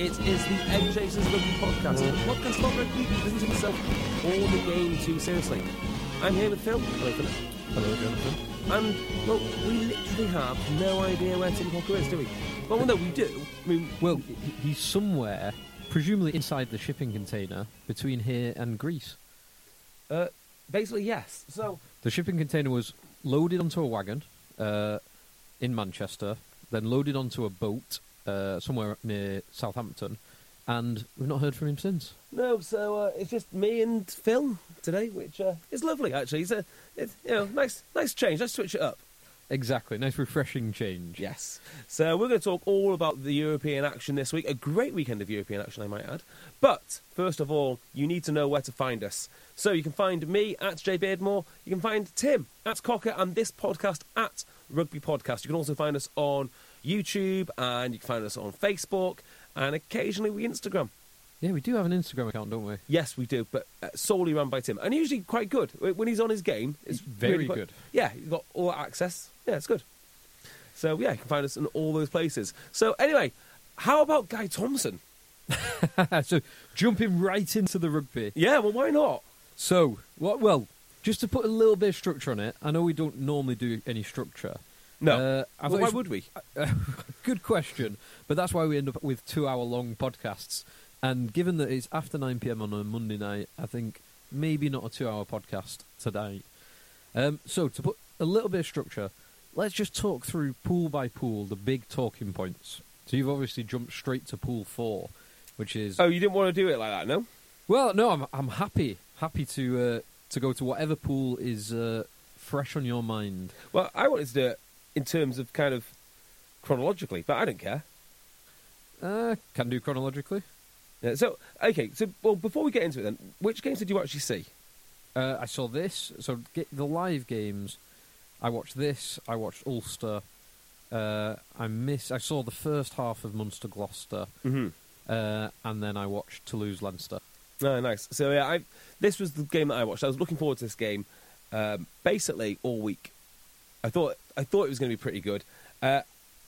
It is the Egg Chasers Rugby Podcast, the podcast about rugby that doesn't take itself or the game too seriously. I'm here with Phil. Hello, Philip. Hello, Jonathan. And, well, we literally have no idea where Tim Cocker is, do we? Well, no, we do. I mean, Well, he- he's somewhere, presumably inside the shipping container between here and Greece. uh, basically, yes. So, The shipping container was loaded onto a wagon uh, in Manchester, then loaded onto a boat uh, somewhere near Southampton, and we've not heard from him since. no, so uh, it's just me and Phil today, which uh, is lovely, actually. It's a, it's, you know, nice, nice change. Let's switch it up. Exactly, nice refreshing change. Yes. So we're going to talk all about the European action this week. A great weekend of European action, I might add. But first of all, you need to know where to find us. So you can find me at J Beardmore. You can find Tim at Cocker and this podcast at Rugby Podcast. You can also find us on YouTube and you can find us on Facebook and occasionally we Instagram. Yeah, we do have an Instagram account, don't we? Yes, we do, but uh, solely run by Tim, and usually quite good when he's on his game. It's very really quite- good. Yeah, you've got all that access. Yeah, it's good. So yeah, you can find us in all those places. So anyway, how about Guy Thompson? so, jumping right into the rugby. Yeah, well, why not? So, what? Well, just to put a little bit of structure on it, I know we don't normally do any structure. No, Uh, I Well, why would we? Good question, but that's why we end up with two-hour-long podcasts. And given that it's after nine pm on a Monday night, I think maybe not a two-hour podcast today. Um, so to put a little bit of structure, let's just talk through pool by pool the big talking points. So you've obviously jumped straight to pool four, which is Oh, you didn't want to do it like that, no? well, no, I'm I'm happy happy to uh, to go to whatever pool is uh, fresh on your mind. Well, I wanted to do it in terms of kind of chronologically, but I don't care. Uh, can do chronologically. Yeah, so okay, so well, before we get into it, then, which games did you actually see? Uh, I saw this. So get the live games. I watched this. I watched Ulster. Uh, I miss. I saw the first half of Munster Gloucester, Mm-hmm. uh, and then I watched Toulouse Leinster. Oh, nice. So yeah, I this was the game that I watched. I was looking forward to this game um, basically all week. I thought I thought it was going to be pretty good, uh,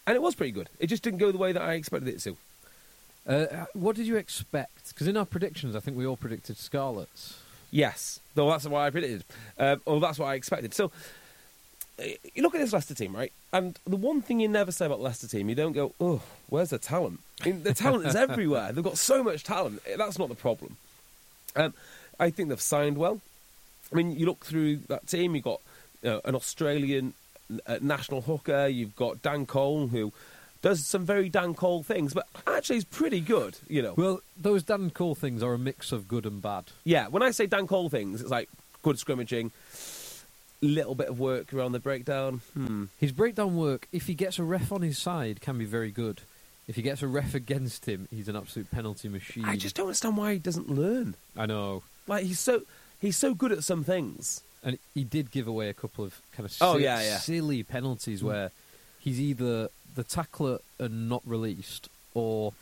and it was pretty good. It just didn't go the way that I expected it to. Uh, what did you expect? Because in our predictions, I think we all predicted Scarlets. Yes, though that's what I predicted, or that's what I expected. So uh, you look at this Leicester team, right? And the one thing you never say about Leicester team, you don't go, "Oh, where's the talent?" I mean, the talent is everywhere. They've got so much talent. That's not the problem. Um, I think they've signed well. I mean, you look through that team. You've got you know, an Australian uh, national hooker. You've got Dan Cole, who does some very Dan Cole things, but actually is pretty good. You know, Well, those Dan Cole things are a mix of good and bad. yeah, when I say Dan Cole things, it's like good scrimmaging, little bit of work around the breakdown. Hmm. His breakdown work, if he gets a ref on his side, can be very good. If he gets a ref against him, he's an absolute penalty machine. I just don't understand why he doesn't learn. I know. Like he's so he's so good at some things. And he did give away a couple of kind of Oh, si- yeah, yeah. silly penalties where he's either the tackler and not released, or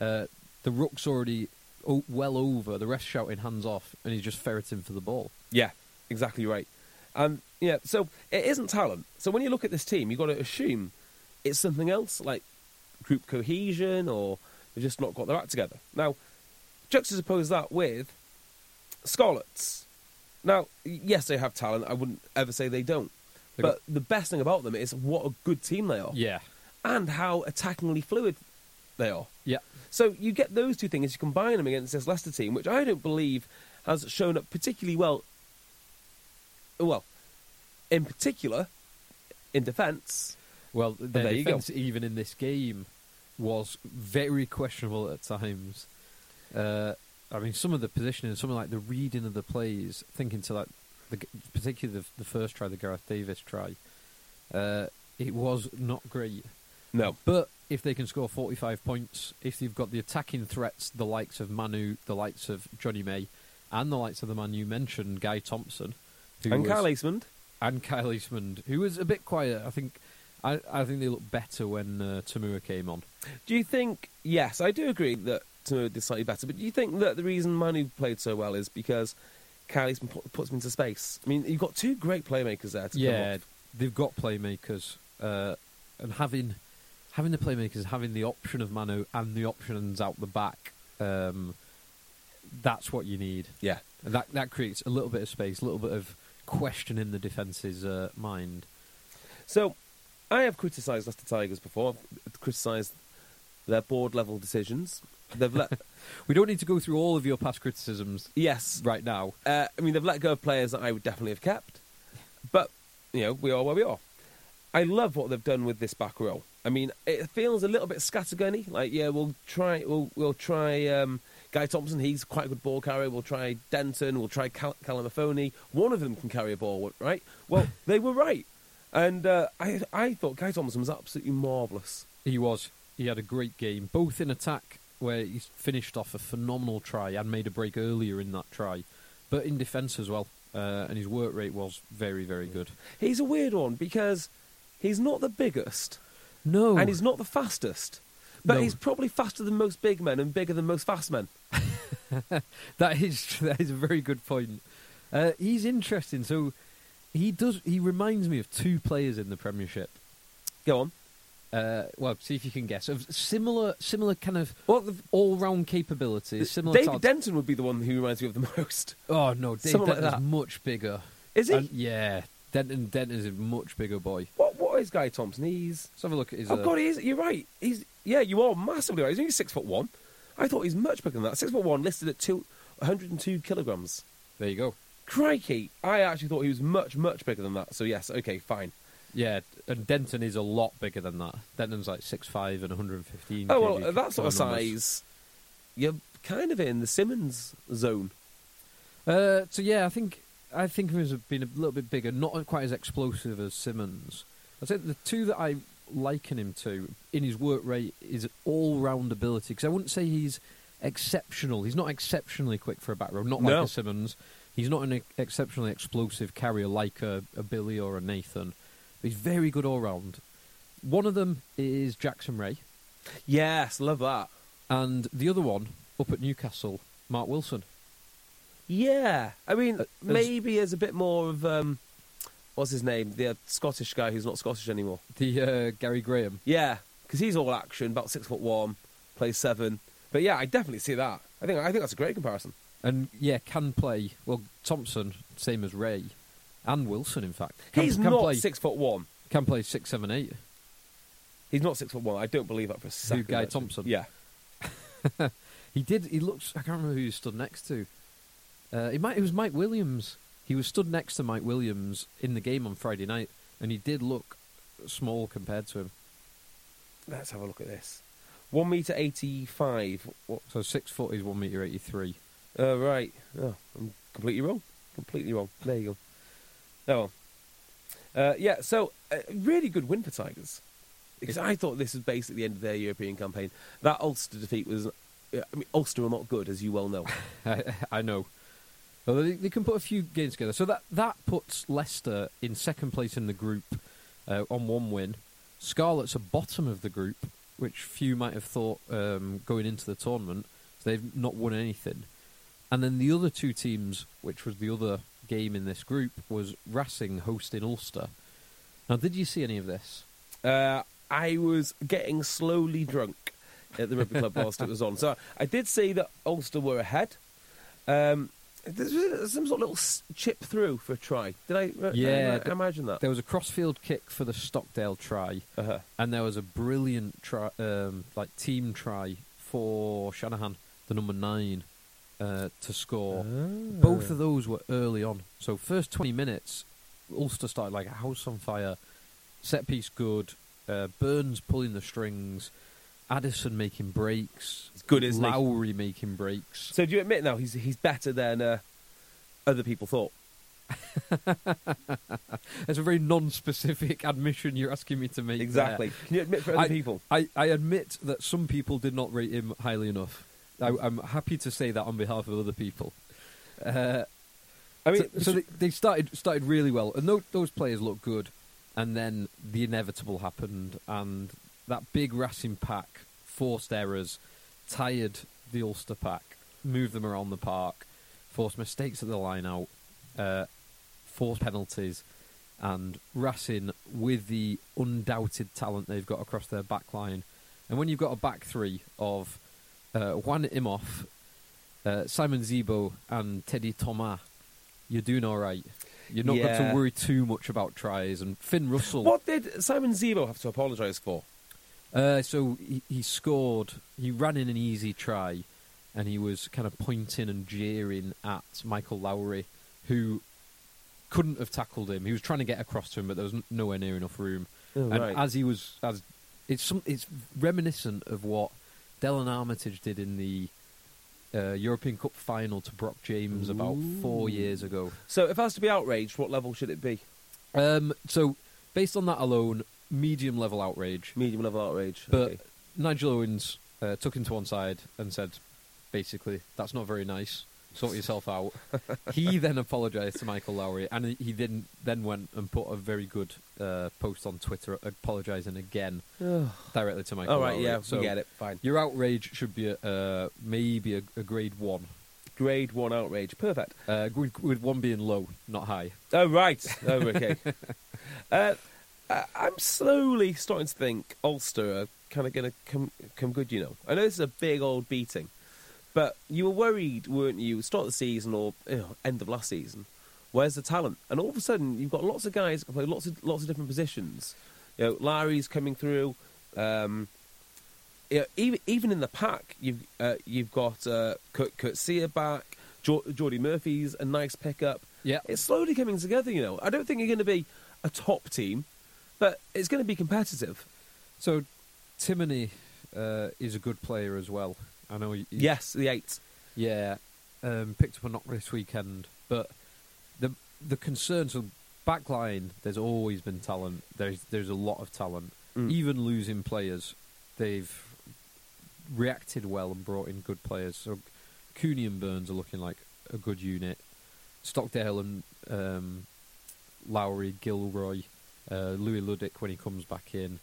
uh, the ruck's already o- well over, the ref shouting hands off, and he's just ferreting for the ball. Yeah, exactly right. And yeah, so it isn't talent. So when you look at this team, you've got to assume it's something else, like group cohesion, or they've just not got their act together. Now, juxtapose that with Scarlets. Now, yes, they have talent. I wouldn't ever say they don't. They but the best thing about them is what a good team they are. Yeah. and how attackingly fluid They are. Yeah. So you get those two things, you combine them against this Leicester team, which I don't believe has shown up particularly well. Well, in particular, in defence. Well, their there you go. defence, even in this game, was very questionable at times. Uh, I mean, some of the positioning, some of like the reading of the plays, thinking to like, the, particularly the, the first try, the Gareth Davies try, uh, it was not great. No. But if they can score 45 points, if they've got the attacking threats, the likes of Manu, the likes of Jonny May, and the likes of the man you mentioned, Guy Thompson, And was- Kyle Eastmond. and Kyle Eastmond, who was a bit quiet. I think, I, I think they looked better when uh, Toomua came on. Do you think? Yes, I do agree that Did slightly better. But do you think that the reason Manu played so well is because Eastmond put, puts him into space? I mean, you've got two great playmakers there. Yeah, they've got playmakers, uh, and having having the playmakers, having the option of Manu and the options out the back, um, that's what you need. yeah. And that that creates a little bit of space, a little bit of question in the defence's uh, mind. So, I have criticised Leicester Tigers before. I've criticised their board level decisions. They've let We don't need to go through all of your past criticisms yes, right now. Uh, I mean, they've let go of players that I would definitely have kept. But, you know, we are where we are. I love what they've done with this back row. I mean, it feels a little bit scattergunny. Like, yeah, we'll try, we'll, we'll try um, Guy Thompson. He's quite a good ball carrier. We'll try Denton. We'll try Cal- Kalamafoni. One of them can carry a ball, right? Well, they were right. And uh, I, I thought Guy Thompson was absolutely marvellous. He was. He had a great game, both in attack, where he finished off a phenomenal try and made a break earlier in that try, but in defence as well. Uh, and his work rate was very, very good. He's a weird one because he's not the biggest No, and he's not the fastest. But No. he's probably faster than most big men and bigger than most fast men. that is that is a very good point. Uh, he's interesting. So he does. He reminds me of two players in the Premiership. Go on. Uh, well, see if you can guess of similar, similar kind of Well, the, all-round capabilities. Similar. David talent. Denton would be the one who reminds me of the most. Oh no, Dave Someone like Denton's much bigger. Is he? And- yeah, Denton. Denton is a much bigger boy. what What is Guy Thompson? He's Let's have a look at his. oh uh, god, he is. You're right. He's yeah, you are massively right. He's only six foot one. I thought he's much bigger than that. Six foot one, listed at two, 102 kilograms. There you go. Crikey! I actually thought he was much much bigger than that. So yes, okay, fine. Yeah, and Denton is a lot bigger than that. Denton's like six five and 115. Oh well, at that sort of numbers. size, you're kind of in the Simmonds zone. Uh, so yeah, I think I think he has been a little bit bigger, not quite as explosive as Simmonds. I think the two that I liken him to in his work rate is all-round ability. Because I wouldn't say he's exceptional. He's not exceptionally quick for a back row, not like No. a Simmonds. He's not an exceptionally explosive carrier like a, a Billy or a Nathan. He's very good all-round. One of them is Jackson Wray, Yes, love that. and the other one up at Newcastle, Mark Wilson. Yeah, I mean, Uh, maybe as a bit more of um, what's his name, the uh, Scottish guy who's not Scottish anymore. The uh, Gary Graham. Yeah, because he's all action, about six foot one, plays seven. But yeah, I definitely see that. I think I think that's a great comparison. And yeah, can play. Well, Thompson, same as Ray, and Wilson, in fact. Can, he's can not play, six foot one. Can play six, seven, eight. He's not six foot one. I don't believe that for a second. Who, Guy actually. Thompson? Yeah. He did. He looks. I can't remember who he stood next to. Uh, it might. It was Mike Williams. He was stood next to Mike Williams in the game on Friday night, and he did look small compared to him. Let's have a look at this. One meter eighty-five. What? So six foot is one meter eighty three. Oh right. Oh, I'm completely wrong. Completely wrong. There you go. Oh. Uh, yeah. So uh, really good win for Tigers. Because I thought this was basically the end of their European campaign. That Ulster defeat was. I mean, Ulster are not good, as you well know. I, I know. They, they can put a few games together. So that, that puts Leicester in second place in the group uh, on one win. Scarlets are bottom of the group, which few might have thought um, going into the tournament. So they've not won anything. And then the other two teams, which was the other game in this group, was Racing hosting Ulster. Now, did you see any of this? Uh, I was getting slowly drunk at the rugby club whilst it was on. So I did see that Ulster were ahead. Um, There's some sort of little chip through for a try. Did I? uh, Yeah, I, I imagine that. There was a crossfield kick for the Stockdale try, Uh-huh. and there was a brilliant try, um, like team try for Shanahan, the number nine, uh, to score. Both of those were early on. So first twenty minutes, Ulster started like a house on fire. Set piece good. Uh, Burns pulling the strings. Addison making breaks. It's good, isn't he? Lowry making breaks. So do you admit now he's he's better than uh, other people thought? It's a very non-specific admission you're asking me to make. there. Exactly. Can you admit for other I, people? I, I admit that some people did not rate him highly enough. I, I'm happy to say that on behalf of other people. Uh, I mean, so, so they, they started started really well, and those, those players looked good. And then the inevitable happened, and that big Racing pack forced errors, tired the Ulster pack, moved them around the park, forced mistakes at the line out, uh, forced penalties, and Racing with the undoubted talent they've got across their back line. And when you've got a back three of uh, Juan Imhoff, uh, Simon Zebo, and Teddy Thomas, you're doing all right. You're not got Yeah. to worry too much about tries. And Finn Russell. what did Simon Zebo have to apologise for? Uh, so he, he scored. He ran in an easy try, and he was kind of pointing and jeering at Michael Lowry, who couldn't have tackled him. He was trying to get across to him, but there was nowhere near enough room. Oh, and right. as he was, as it's some, it's reminiscent of what Delon Armitage did in the uh, European Cup final to Brock James about four years ago. So if I was to be outraged, what level should it be? Um, so based on that alone, medium level outrage. Medium level outrage. But Okay. Nigel Owens uh, took him to one side and said, basically, that's not very nice. Sort yourself out. he then apologised to Michael Lowry, and he- he then then went and put a very good uh, post on Twitter apologising again directly to Michael. All right, Lowry. yeah, so we get it. Fine. Your outrage should be a, uh, maybe a, a grade one, Grade one outrage. Perfect. uh, with, with one being low, not high. Oh right. Oh okay. uh, I'm slowly starting to think Ulster are kind of going to come come good. You know, I know this is a big old beating, but you were worried, weren't you? Start of the season or you know, end of last season. Where's the talent? And all of a sudden, you've got lots of guys can play lots of lots of different positions. You know, Larry's coming through. Um, yeah, even even in the pack, you've uh, you've got uh, Kurt, Kurt Sear back. Jo- Jordi Murphy's a nice pickup. Yeah. It's slowly coming together, you know. I don't think you're going to be a top team, but it's going to be competitive. So Timoney uh, is a good player as well. I know. He- Yes, the eight. Yeah, um, picked up a knock this weekend, but the the concern so backline. There's always been talent. There's there's a lot of talent. Mm. Even losing players, they've reacted well and brought in good players. So Cooney and Burns are looking like a good unit. Stockdale and um, Lowry, Gilroy, uh, Louis Ludik when he comes back in,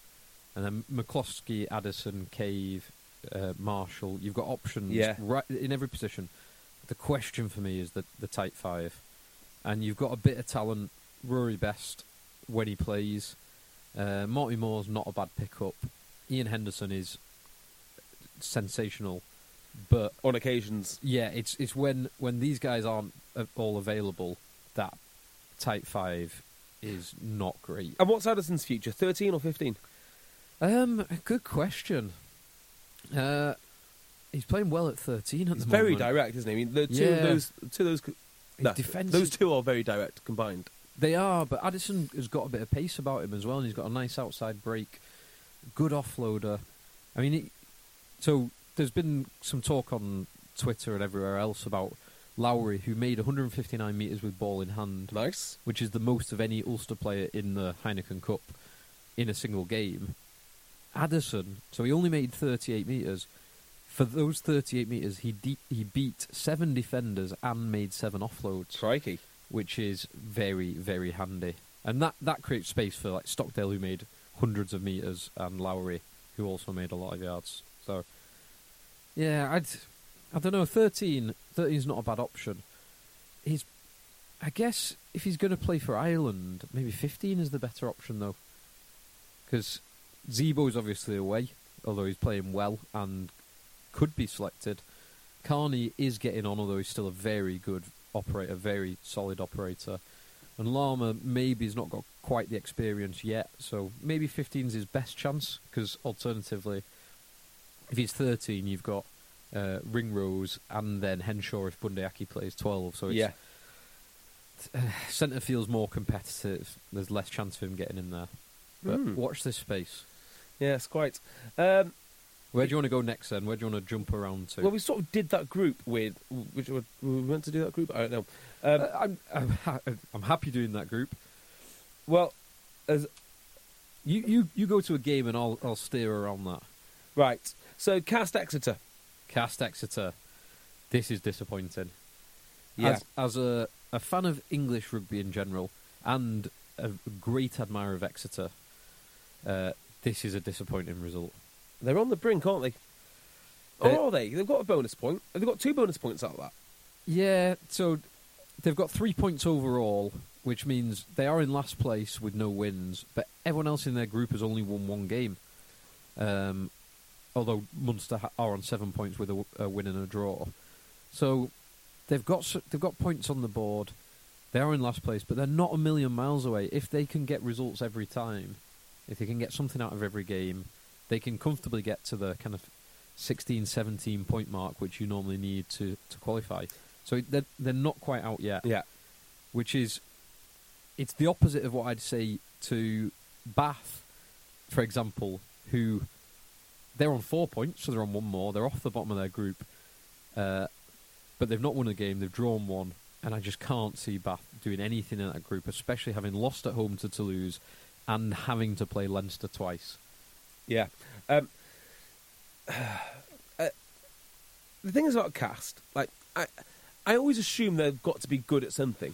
and then McCloskey, Addison, Cave, uh, Marshall. You've got options Yeah. right in every position. The question for me is the the tight five, and you've got a bit of talent. Rory Best when he plays. Uh, Marty Moore's not a bad pickup. Iain Henderson is sensational, but On occasions, yeah, it's it's when when these guys aren't uh, all available that tight five is not great. and what's Addison's future? Thirteen or fifteen? Um, good question. Uh, he's playing well at thirteen at He's the very moment. direct, isn't he? I mean, the two Yeah. of those, two of those, no, those two are very direct combined. They are, but Addison has got a bit of pace about him as well, and he's got a nice outside break, good offloader. I mean, it, so there's been some talk on Twitter and everywhere else about Lowry, who made 159 metres with ball in hand, Nice. which is the most of any Ulster player in the Heineken Cup in a single game. Addison, so he only made 38 metres. For those 38 metres, he de- he beat seven defenders and made seven offloads Crikey. which is very very handy, and that that creates space for like Stockdale who made hundreds of meters and Lowry who also made a lot of yards. So yeah, I'd I don't know 13 13 is not a bad option. He's I guess if he's going to play for Ireland, maybe 15 is the better option though, because Zebo's obviously away, although he's playing well and could be selected. Kearney is getting on, although he's still a very good operator, very solid operator. And Larmour maybe has not got quite the experience yet, so maybe 15 is his best chance, because alternatively, if he's 13, you've got uh, Ringrose and then Henshaw if Bundee Aki plays 12, so it's, yeah. centre feels more competitive. There's less chance of him getting in there. But Hmm. watch this space. Yes, quite. Um, Where do you want to go next then? Where do you want to jump around to? well, we sort of did that group with which were we meant to do that group. I don't know. Um, Uh, I'm, I'm, ha- I'm happy doing that group. well, as You, you, you go to a game and I'll, I'll steer around that. right. So Castres Exeter. Castres Exeter. This is disappointing. Yeah. As, as a, a fan of English rugby in general and a great admirer of Exeter, uh, this is a disappointing result. They're on the brink, aren't they? Or They- are they? They've got a bonus point. They've got two bonus points out of that. Yeah, so they've got three points overall, which means they are in last place with no wins, but everyone else in their group has only won one game. Um, although Munster ha- are on seven points with a, w- a win and a draw, so they've got they've got points on the board. They are in last place, but they're not a million miles away. If they can get results every time, if they can get something out of every game, they can comfortably get to the kind of 16, 17 point mark, which you normally need to, to qualify. So they're, they're not quite out yet, Yeah. which is it's the opposite of what I'd say to Bath, for example, who they're on four points, so they're on one more. They're off the bottom of their group, uh, but they've not won a game. They've drawn one, and I just can't see Bath doing anything in that group, especially having lost at home to Toulouse and having to play Leinster twice. Yeah. Um, uh, the thing is about Castres, like I, I always assume they've got to be good at something,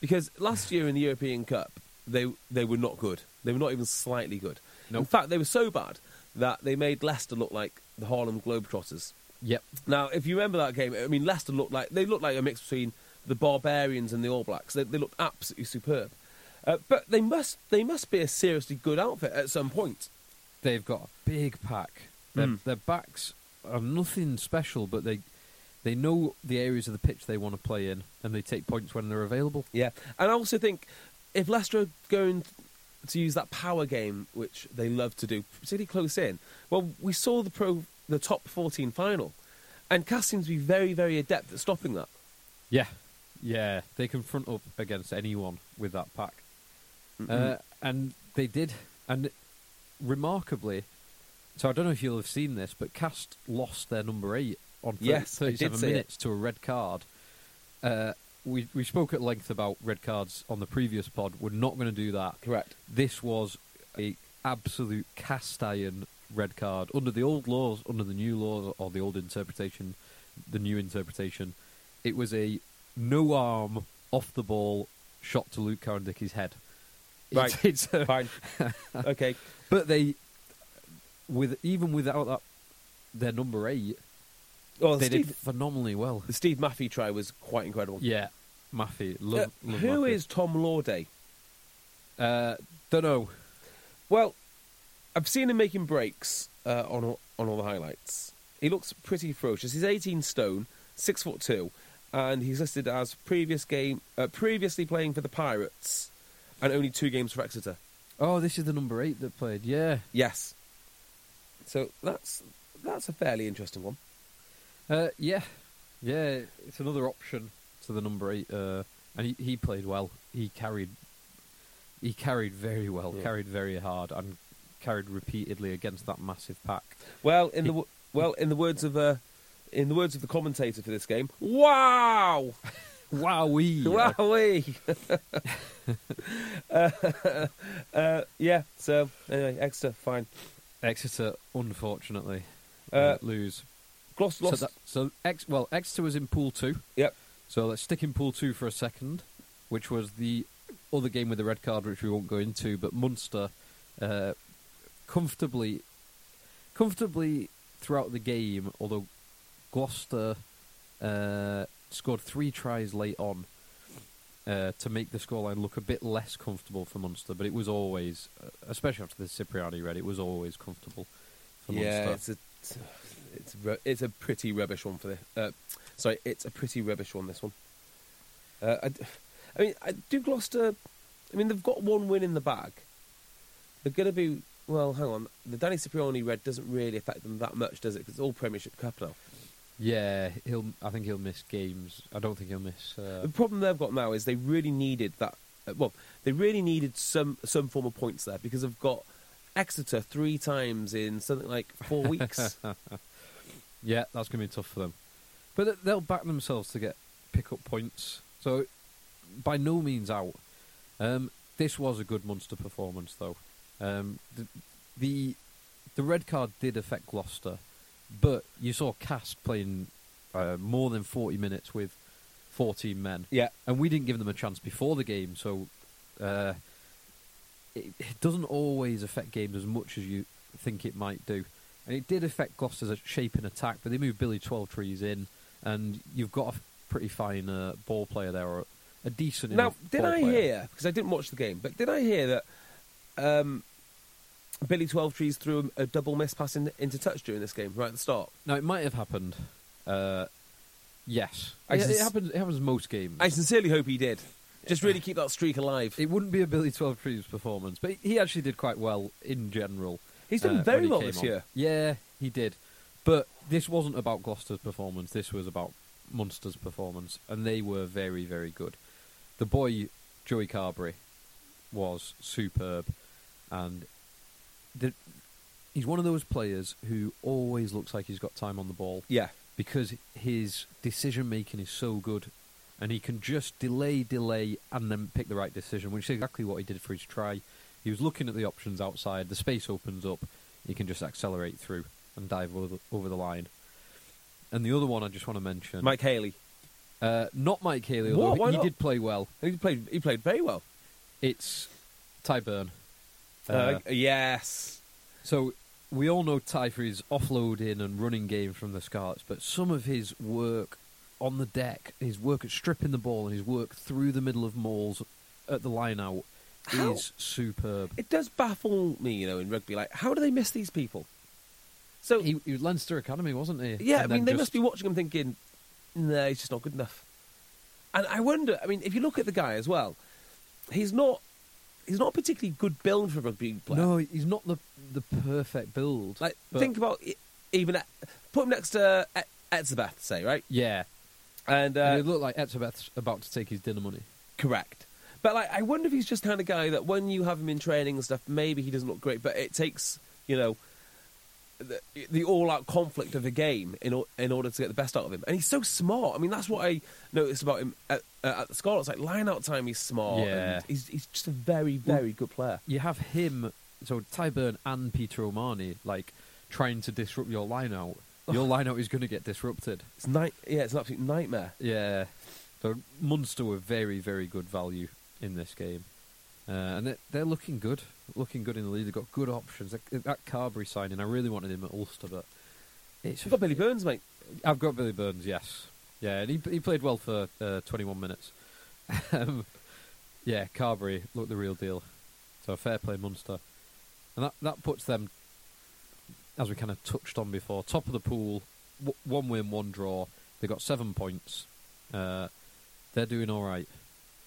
because last year in the European Cup they they were not good. They were not even slightly good. In fact, they were so bad that they made Leicester look like the Harlem Globetrotters. Yep. Now, if you remember that game, I mean, Leicester looked like they looked like a mix between the Barbarians and the All Blacks. They, they looked absolutely superb. Uh, but they must they must be a seriously good outfit at some point. they've got a big pack. Their, Mm. their backs are nothing special, but they they know the areas of the pitch they want to play in, and they take points when they're available. Yeah, and I also think if Leicester are going to use that power game, which they love to do, particularly close in, well, we saw the pro the top fourteen final, and Castres seems to be very very adept at stopping that. Yeah, yeah, they can front up against anyone with that pack, uh, and they did. And remarkably, so I don't know if you'll have seen this, but Castres lost their number eight on 30, Yes, 37 see it. minutes to a red card. Uh, we we spoke at length about red cards on the previous pod. We're not going to do that. Correct. This was a absolute cast iron red card under the old laws, under the new laws, or the old interpretation, the new interpretation. It was a no arm off the ball shot to Luke Cowan-Dickie's head. Right. It's, it's a- Fine. okay. but they, with even without that, their number eight, Well, they Steve, did phenomenally well. the Steve Mafi try was quite incredible. Yeah, Mafi, Uh, love, love who Mafi. is Tom Lawday? Uh, don't know. Well, I've seen him making breaks uh, on all, on all the highlights. He looks pretty ferocious. He's 18 stone, six foot two, and he's listed as previous game, uh, previously playing for the Pirates, and only two games for Exeter. Oh, this is the number eight that played. Yeah, Yes. So that's that's a fairly interesting one. Uh, yeah, yeah, it's another option to the number eight, uh, and he, he played well. He carried, he carried very well, Yeah. carried very hard, and carried repeatedly against that massive pack. Well, in the He- wo- well, in the words of uh, in the words of the commentator for this game, wow, Wowee! wowee. uh, uh, yeah. So anyway, Exeter fine. Exeter, unfortunately, uh, Uh, lose. Lost, lost. So, that, so Ex, well, Exeter was in Pool Two. Yep. So let's stick in Pool Two for a second, which was the other game with the red card, which we won't go into. But Munster, uh, comfortably, comfortably throughout the game, although Gloucester uh, scored three tries late on uh, to make the scoreline look a bit less comfortable for Munster. But it was always, uh, especially after the Cipriani red, it was always comfortable for yeah, Munster. it's a it's ru- it's a pretty rubbish one for the. Uh, sorry, it's a pretty rubbish one. This one. Uh, I, I mean, I do Gloucester. I mean, they've got one win in the bag. They're going to be well. Hang on, the Danny Cipriani red doesn't really affect them that much, does it? Because it's all Premiership Cup now. Yeah, he'll. I think he'll miss games. I don't think he'll miss. Uh, The problem they've got now is they really needed that. Uh, well, they really needed some some form of points there because they've got Exeter three times in something like four weeks. yeah, that's going to be tough for them. But they'll back themselves to get pick up points. So, by no means out. Um, this was a good Munster performance, though. Um, the, the the red card did affect Gloucester, but you saw Castres playing uh, more than forty minutes with fourteen men. yeah, and we didn't give them a chance before the game, so uh, it, it doesn't always affect games as much as you think it might do. And it did affect Gloucester's shape and attack, but they moved Billy Twelvetrees in, and you've got a pretty fine uh, ball player there, or a decent Now, did I player. hear because I didn't watch the game, but did I hear that um, Billy Twelvetrees threw a, a double miss pass in, into touch during this game right at the start? Now it might have happened. Uh, yes, I it, it happens. It happens most games. I sincerely hope he did. Just really keep that streak alive. it wouldn't be a Billy Twelvetrees performance, but he actually did quite well in general. He's done uh, very he well this on. year. Yeah, he did. But this wasn't about Gloucester's performance. This was about Munster's performance, and they were very, very good. The boy Joey Carbery was superb, and the, he's one of those players who always looks like he's got time on the ball Yeah, because his decision making is so good, and he can just delay, delay, and then pick the right decision, which is exactly what he did for his try. He was looking at the options outside. The space opens up. He can just accelerate through and dive over the, over the line. And the other one I just want to mention, Mike Haley. uh, not Mike Haley, What? although Why he not? did play well. He played. He played very well. It's Tadhg Beirne. Uh, yes. So we all know Tadhg for his offloading and running game from the Scarlets, but some of his work on the deck, his work at stripping the ball, and his work through the middle of mauls at the line out How- is superb. It does baffle me, you know, in rugby. Like, how do they miss these people? So He, he was Leinster Academy, wasn't he? Yeah, I mean, they just- must be watching him thinking, no, he's just not good enough. And I wonder, I mean, if you look at the guy as well, he's not, he's not a particularly good build for a rugby player. No, he's not the the perfect build. Like, but- think about it, even, put him next to Etzebeth, say, right? yeah, And, uh, and it looked like Etzebeth's about to take his dinner money. correct. But, like, I wonder if he's just the kind of guy that when you have him in training and stuff, maybe he doesn't look great, but it takes, you know, the, the all-out conflict of the game in in order to get the best out of him, and he's so smart. I mean, that's what I noticed about him at, uh, at the Scarlets. Like line-out time, he's smart. Yeah. and he's he's just a very very good player. You have him, so Tadhg Beirne and Peter O'Mahony, like trying to disrupt your line out. Your line out is going to get disrupted. It's night. Yeah, it's an absolute nightmare. Yeah. So Munster were very, very good value in this game. Uh, and they're, they're looking good. Looking good in the league. They've got good options. That, that Carbery signing, I really wanted him at Ulster, but it's You've got Billy Burns, mate. I've got Billy Burns, yes. Yeah, and he, he played well for uh, 21 minutes. um, yeah, Carbery looked the real deal. So a fair play Munster. And that, that puts them, as we kind of touched on before, top of the pool, w- one win, one draw. They got seven points. Uh, they're doing all right.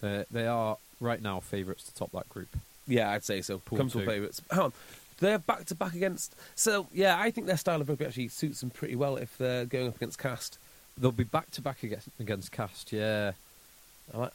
Uh, they are, right now, favourites to top that group. Yeah, I'd say so. Pool Comfortable two. favourites. Hang on. They're back to back against. So yeah, I think their style of rugby actually suits them pretty well if they're going up against Castres. They'll be back to back against, against Castres, yeah. I like,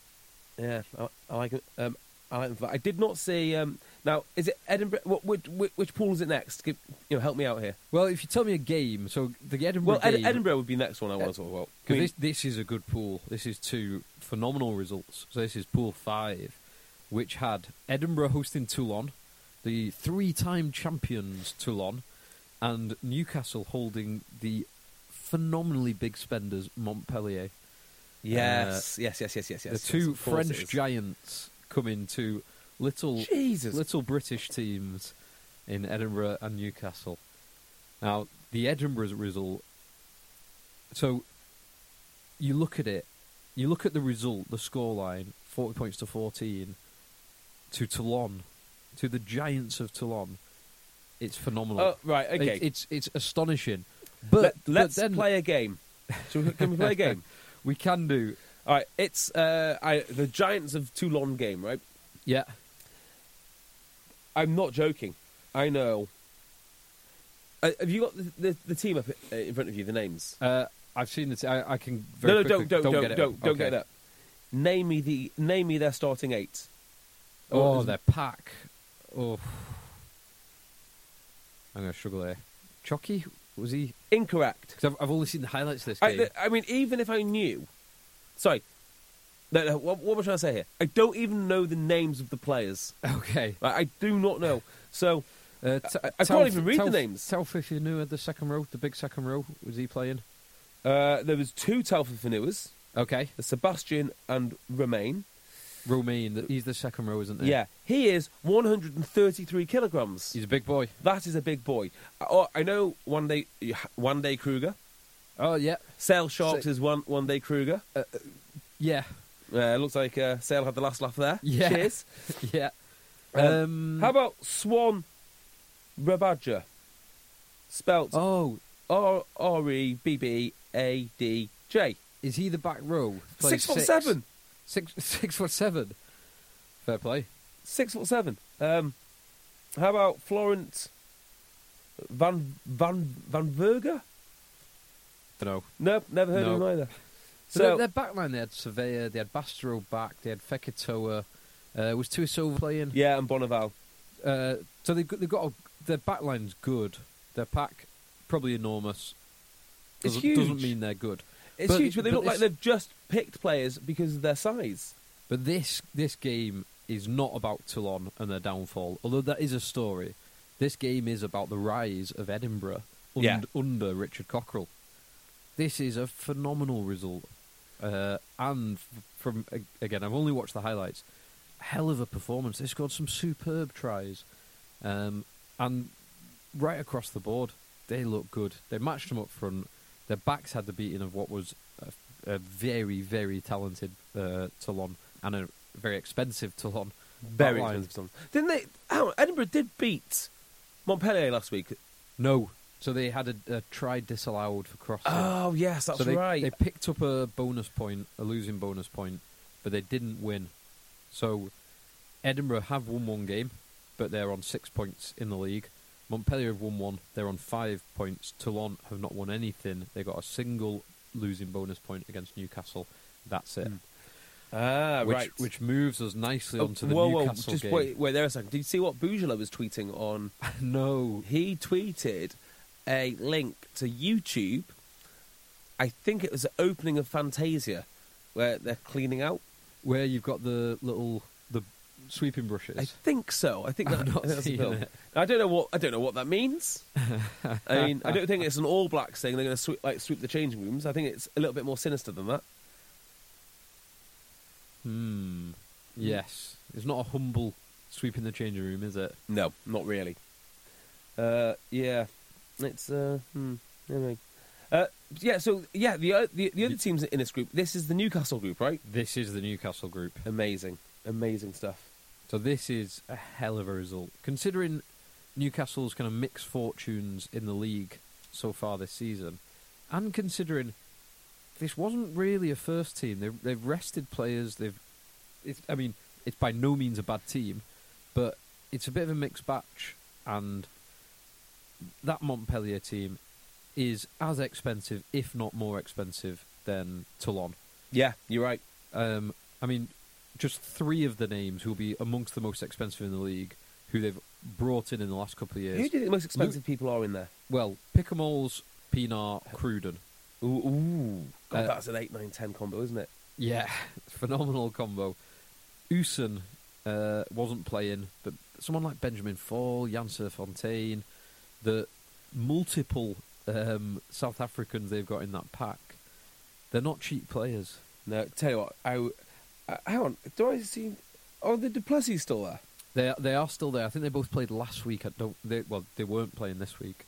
yeah, I, I like it. Um, I like them. for that. I did not see. Um, now, is it Edinburgh? What, which, which, pool is it next? Give, you know, help me out here. Well, if you tell me a game, so the Edinburgh Well, Ed, game... Edinburgh would be next one I want to talk about. I Because mean, this, this is a good pool. This is two phenomenal results. So this is pool five, which had Edinburgh hosting Toulon, the three-time champions Toulon, and Newcastle holding the phenomenally big spenders Montpellier. yes, yes, yes, yes, yes, yes. the two it French giants coming to little Jesus. little British teams in Edinburgh and Newcastle. Now, the Edinburgh result. So, you look at it, you look at the result, the scoreline, 40 points to 14, to Toulon, to the Giants of Toulon. It's phenomenal. Oh, right, okay. It- it's it's astonishing. But, Let, let's then play a game. We, can we play a game? we can do. All right, it's uh, I, the Giants of Toulon game, right? Yeah. I'm not joking. I know. Uh, have you got the, the, the team up uh, in front of you? The names? Uh, I've seen the. T- I, I can. Very no, no, quickly- don't, don't, don't, get it don't, don't Okay. get it up. Name me the name me their starting eight. Oh, is- their pack. Oh, I'm gonna struggle there. Chucky was he? incorrect. Because I've, I've only seen the highlights of this I, game. I mean, even if I knew, sorry, no, no, what, what am I trying to say here? I don't even know the names of the players. okay. Like, I do not know. So Uh, t- I- I can't even read the names. Tell if you knew at the second row, the big second row, was he playing? uh, there was two Taofifenuas, Okay. Sebastian and Romain. Romain, he's the second row, isn't he? Yeah, he is 133 kilograms. He's a big boy. That is a big boy. Oh, I know one day, one day Kruger. Oh yeah, Sale Sharks So- is one one day Kruger. yeah, Uh, looks like uh, Sale had the last laugh there. Yeah. Cheers. yeah. Um, Um, How about Swan Rebbadj? Spelt Oh, R R E B B A D J. is he the back row? Six foot seven. Six six foot seven. Fair play. Six foot seven. Um, how about Florence Van Van Van Verga? Don't know. Nope, never heard of him either. So, So their, their back line, they had Savea, they had Bastareaud back, they had Fekitoa. Uh, was Tuiso playing? yeah, and Bonneval. Uh, so they they got a, their back line's good. Their pack probably enormous. It's Doesn't, doesn't mean they're good. It's But- huge, but they but look like they've just picked players because of their size. But this this game is not about Toulon and their downfall, although that is a story. This game is about the rise of Edinburgh und- Yeah. under Richard Cockerill. This is a phenomenal result, uh, and from again, I've only watched the highlights. Hell of a performance. They scored some superb tries, um, and right across the board, they look good. They matched them up front. Their backs had the beating of what was a, a very, very talented uh, Toulon and a very expensive Toulon. Very line. expensive. Song. Didn't they? Oh, Edinburgh did beat Montpellier last week. No, so they had a, a try disallowed for crossing. Oh yes, that's so they, right. They picked up a bonus point, a losing bonus point, but they didn't win. So Edinburgh have won one game, but they're on six points in the league. Montpellier have won one; they're on five points. Toulon have not won anything; they got a single losing bonus point against Newcastle. That's it. ah, which, right. which moves us nicely Oh, onto the whoa, whoa, Newcastle just game. wait, wait there a second. Did you see what Boudjellal was tweeting on? no, He tweeted a link to YouTube. I think it was the opening of Fantasia, where they're cleaning out. where you've got the little the sweeping brushes. I think so. I think that, I've not I think that's the seen film. it. I don't know what I don't know what that means. I mean, I don't think it's an All Blacks thing. They're going to sweep like sweep the changing rooms. I think it's a little bit more sinister than that. Hmm. Yes, it's not a humble sweeping the changing room, is it? No, not really. Uh, yeah, it's uh, hmm, anyway. Uh, yeah, so yeah, the, uh, the the other teams in this group. This is the Newcastle group, right? This is the Newcastle group. Amazing, amazing stuff. So this is a hell of a result, considering Newcastle's kind of mixed fortunes in the league so far this season, and considering this wasn't really a first team. They've, they've rested players. They've, it's, I mean, it's by no means a bad team, but it's a bit of a mixed batch, and that Montpellier team is as expensive, if not more expensive, than Toulon. Yeah, you're right. Um, I mean, just three of the names who will be amongst the most expensive in the league, who they've brought in in the last couple of years. Who do you think the most expensive people are in there? Well, Picamoles, Pienaar, Cruden. Ooh, ooh. God, Uh, that's an eight, nine, ten combo, isn't it? Yeah, phenomenal combo. Usen uh, wasn't playing, but someone like Benjamin Fall, Jan Serfontein, the multiple um, South Africans they've got in that pack, they're not cheap players. No, tell you what. I, uh, hang on. Do I see? Oh, the Duplessis still there? They are, they are still there. I think they both played last week. I don't. They, well, they weren't playing this week.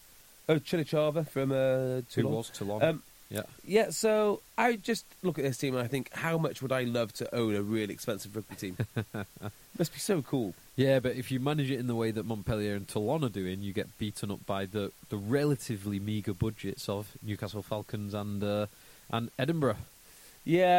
Oh, Chilachava from uh, Who Toulon. was Toulon? Um, yeah. Yeah, so I just look at this team and I think, how much would I love to own a really expensive rugby team? Must be so cool. Yeah, but if you manage it in the way that Montpellier and Toulon are doing, you get beaten up by the, the relatively meagre budgets of Newcastle Falcons and uh, and Edinburgh. Yeah.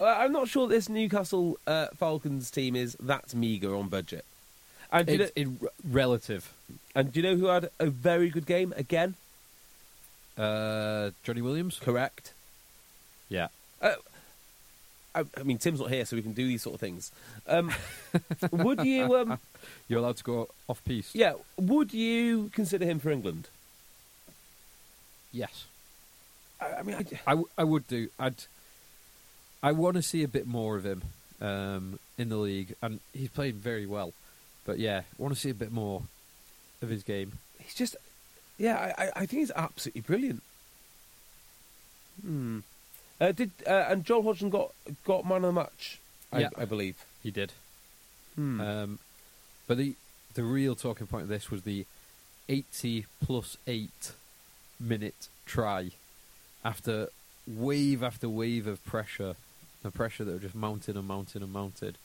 Uh, I'm not sure this Newcastle uh, Falcons team is that meagre on budget. And do, you know, It, it, relative. and do you know who had a very good game again? Uh, Johnny Williams? Correct. Yeah. I, I mean, Tim's not here, so we can do these sort of things. Um, would you? Um, You're allowed to go off piece? yeah. Would you consider him for England? Yes. I, I mean, I, I, w- I would do. I'd. I want to see a bit more of him um, in the league, and he's played very well. But yeah, want to see a bit more of his game. he's just. Yeah, I, I- I think he's absolutely brilliant. Hmm. Uh, did uh, and Joel Hodgson got got man of the match? I, Yeah. I believe. He did. Hmm. Um, but the the real talking point of this was the 80 plus 8 minute try after wave after wave of pressure, the pressure that were just mounted and mounted and mounted,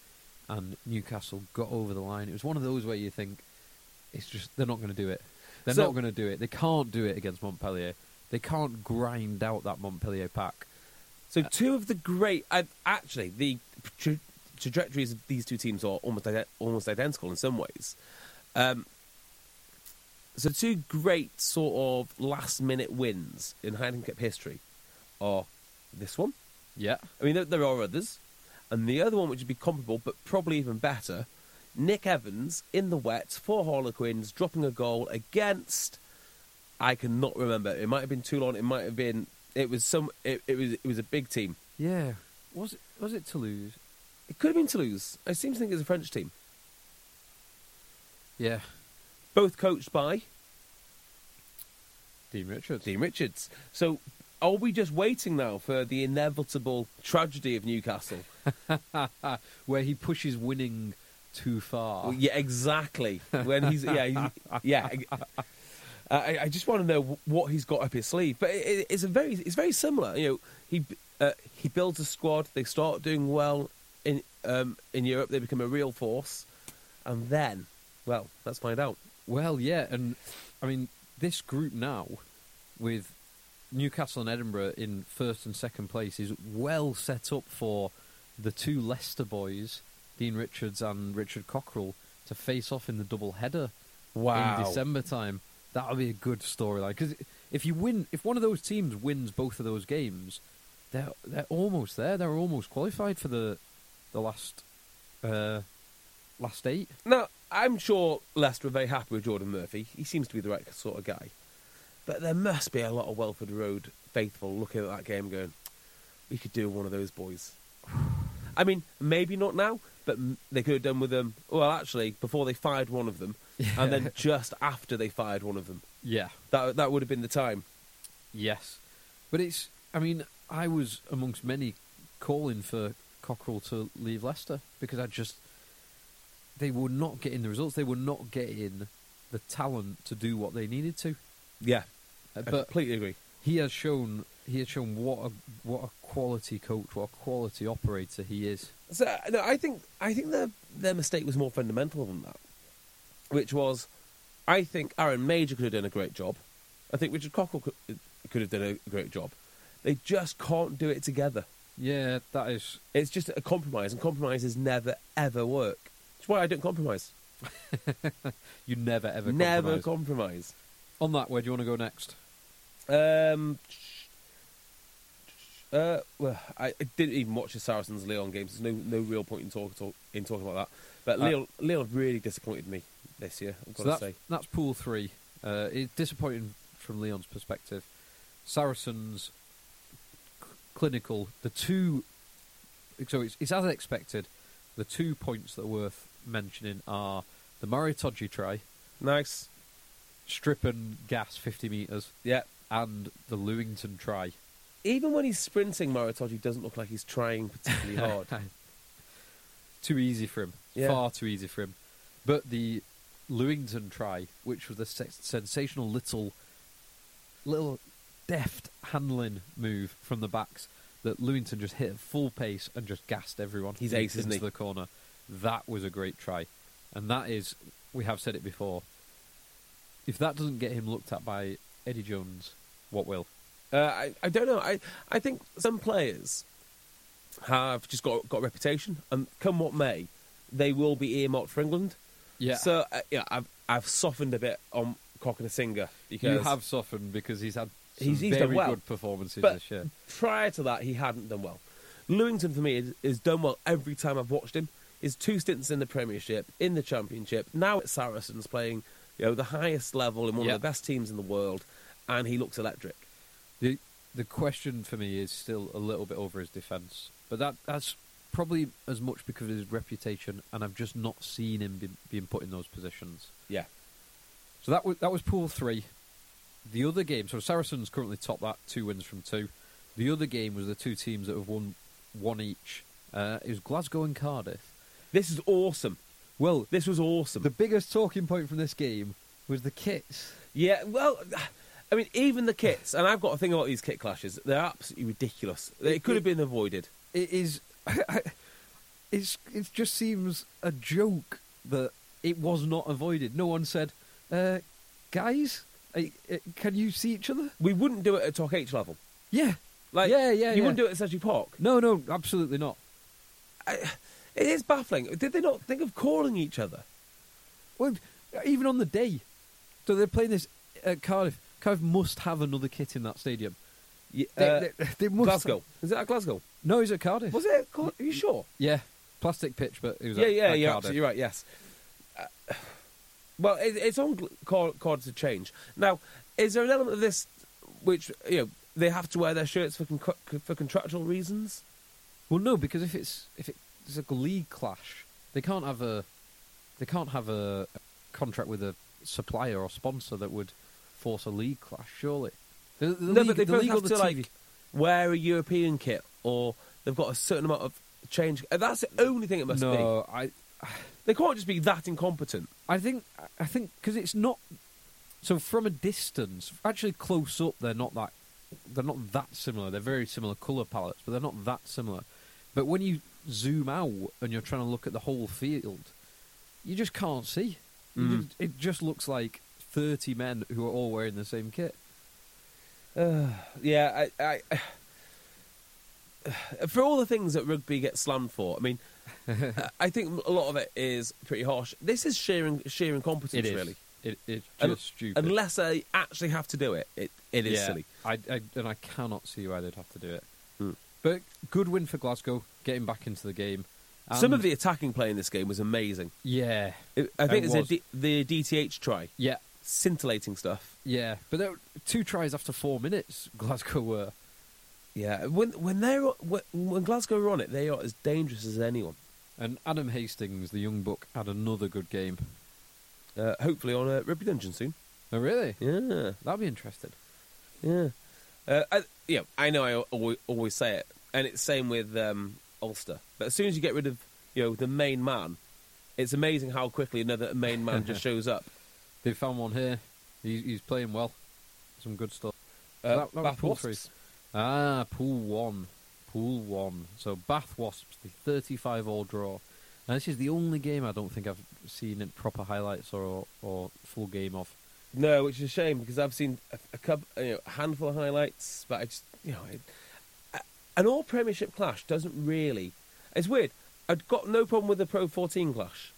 and Newcastle got over the line. It was one of those where you think it's just they're not going to do it. They're So- not going to do it. They can't do it against Montpellier. They can't grind out that Montpellier pack. So two of the great, uh, actually, the tra- trajectories of these two teams are almost almost identical in some ways. Um, so two great sort of last minute wins in Heineken Cup history are this one. Yeah. I mean, there, there are others, and the other one which would be comparable, but probably even better. Nick Evans in the wet for Harlequins, dropping a goal against. I cannot remember. It might have been Toulon. It might have been. It was some. It, it was. It was a big team. Yeah. Was it was it Toulouse? It could have been Toulouse. I seem to think it's a French team. Yeah. Both coached by Dean Richards. Dean Richards. So, are we just waiting now for the inevitable tragedy of Newcastle? where he pushes winning too far. Well, yeah, exactly. When he's yeah, he's, yeah. I, I just want to know what he's got up his sleeve. But it, it's a very, it's very similar. You know, he uh, he builds a squad. They start doing well in um, in Europe. They become a real force, and then, well, let's find out. Well, yeah, and I mean this group now with Newcastle and Edinburgh in first and second place is well set up for the two Leicester boys, Dean Richards and Richard Cockerill, to face off in the double header Wow. in December time. That'll be a good storyline because if you win, if one of those teams wins both of those games, they're they're almost there. They're almost qualified for the the last uh, last eight. Now, I'm sure Leicester are very happy with Geordan Murphy. He seems to be the right sort of guy. But there must be a lot of Welford Road faithful looking at that game going, we could do one of those boys. I mean, maybe not now, but they could have done with them. Well, actually, before they fired one of them, and then just after they fired one of them. Yeah. That that would have been the time. Yes, but it's. I mean, I was amongst many calling for Cockerill to leave Leicester because I just they were not getting the results. They were not getting the talent to do what they needed to. Yeah, Uh, I but completely agree. he has shown he has shown what a what a quality coach, what a quality operator he is. So no, I think I think their their mistake was more fundamental than that, which was, I think Aaron Mauger could have done a great job. I think Richard Cockerill could, could have done a great job. They just can't do it together. Yeah, that is. It's just a compromise, and compromises never ever work. That's why I don't compromise. You never ever never compromise. compromise. On that, where do you want to go next? Um, Uh, well, I, I didn't even watch the Saracens Lyon games. There's no no real point in talk, talk in talking about that. But Uh, Lyon Lyon really disappointed me this year. I've got So to that's, say. that's pool three. Uh, it's disappointing from Lyon's perspective. Saracens c- clinical. The two, so it's, it's as expected. The two points that are worth mentioning are the Maro Itoje try, Nice. strip and gas 50 metres, Yeah. And the Lewington try. Even when he's sprinting, Maro Itoje doesn't look like he's trying particularly hard. too easy for him. Yeah. Far too easy for him. But the Lewington try, which was a se- sensational little, little deft handling move from the backs that Lewington just hit at full pace and just gassed everyone. He's ace, isn't into he? the corner. That was a great try, and that is we have said it before. If that doesn't get him looked at by Eddie Jones, what will? Uh, I, I don't know. I, I think some players have just got got a reputation, and come what may, they will be earmarked for England. Yeah. So uh, yeah, I've I've softened a bit on Cokanasiga because You have softened because he's had some He's- he's done well. good performances But- this year. prior to that he hadn't done well. Lewington for me is, is done well every time I've watched him. His two stints in the Premiership, in the Championship, now at Saracens playing you know the highest level in one of the best teams in the world, and he looks electric. The the question for me is still a little bit over his defence, but that that's probably as much because of his reputation, and I've just not seen him be, being put in those positions. Yeah. So that was that was pool three. The other game, so Saracens currently top that, two wins from two. The other game was the two teams that have won one each. Uh, it was Glasgow and Cardiff. This is awesome. Well, This was awesome. the biggest talking point from this game was the kits. Yeah, well, I mean, even the kits, and I've got a thing about these kit clashes. They're absolutely ridiculous. It could have been avoided. it is it's it just seems a joke that it was not avoided no one said uh, guys uh, can you see each other We wouldn't do it at Talk H level. yeah Like, yeah yeah You yeah. wouldn't do it at Sedgley Park. no no absolutely not It is baffling. Did they not think of calling each other? well even on the day so they're playing this at Cardiff Cardiff must have another kit in that stadium Yeah, uh, they, they must Glasgow. Is it at Glasgow? no he's at Cardiff Was it? Are you sure? yeah plastic pitch but it was Yeah, at, yeah, at you're Cardiff. absolutely right. Yes. Uh, well, it, it's on gl- card, card to change. Now, is there an element of this which you know they have to wear their shirts for con- for contractual reasons? Well, no, because if it's if it's a league clash, they can't have a they can't have a contract with a supplier or sponsor that would force a league clash. Surely, the, the no, league, but they the both league have the to TV like wear a European kit, or they've got a certain amount of change. That's the only thing it must be. no, I They can't just be that incompetent. I think I think because it's not so from a distance. Actually, close up, they're not that they're not that similar. They're very similar color palettes, but they're not that similar. But when you zoom out and you're trying to look at the whole field, you just can't see. Mm. just- it just looks like thirty men who are all wearing the same kit. Uh, yeah, I, I, for all the things that rugby gets slammed for, I mean, I think a lot of it is pretty harsh. This is sheer, sheer incompetence, It is really. It, it's just Un- stupid. Unless they actually have to do it, it, it is yeah, silly. I, I, and I cannot see why they'd have to do it. Hmm. But good win for Glasgow, getting back into the game. Some of the attacking play in this game was amazing. yeah, It, I think It it's a was. D, the DTH try, yeah, scintillating stuff. Yeah, but there were two tries after four minutes. Glasgow were. Yeah, when when they're when, when Glasgow are on it, they are as dangerous as anyone. And Adam Hastings, the young buck, had another good game. Uh, hopefully on a Rugby Dungeon soon. Oh, really? Yeah, That'd be interesting. yeah. Uh, I, yeah, I know. I always, always say it, and it's same with um, Ulster. But as soon as you get rid of you know the main man, it's amazing how quickly another main man just shows up. They found one here. He's, he's playing well. Some good stuff. Uh, that- that Bath pool Wasps. three. Ah, pool one. Pool one. So Bath Wasps, the 35 all draw. Now, this is the only game I don't think I've seen in proper highlights or, or full game of. No, which is a shame because I've seen a, a, cou- you know, a handful of highlights, but I just you know, it, a- an all Premiership clash doesn't really. It's weird. I've got no problem with the Pro 14 clash.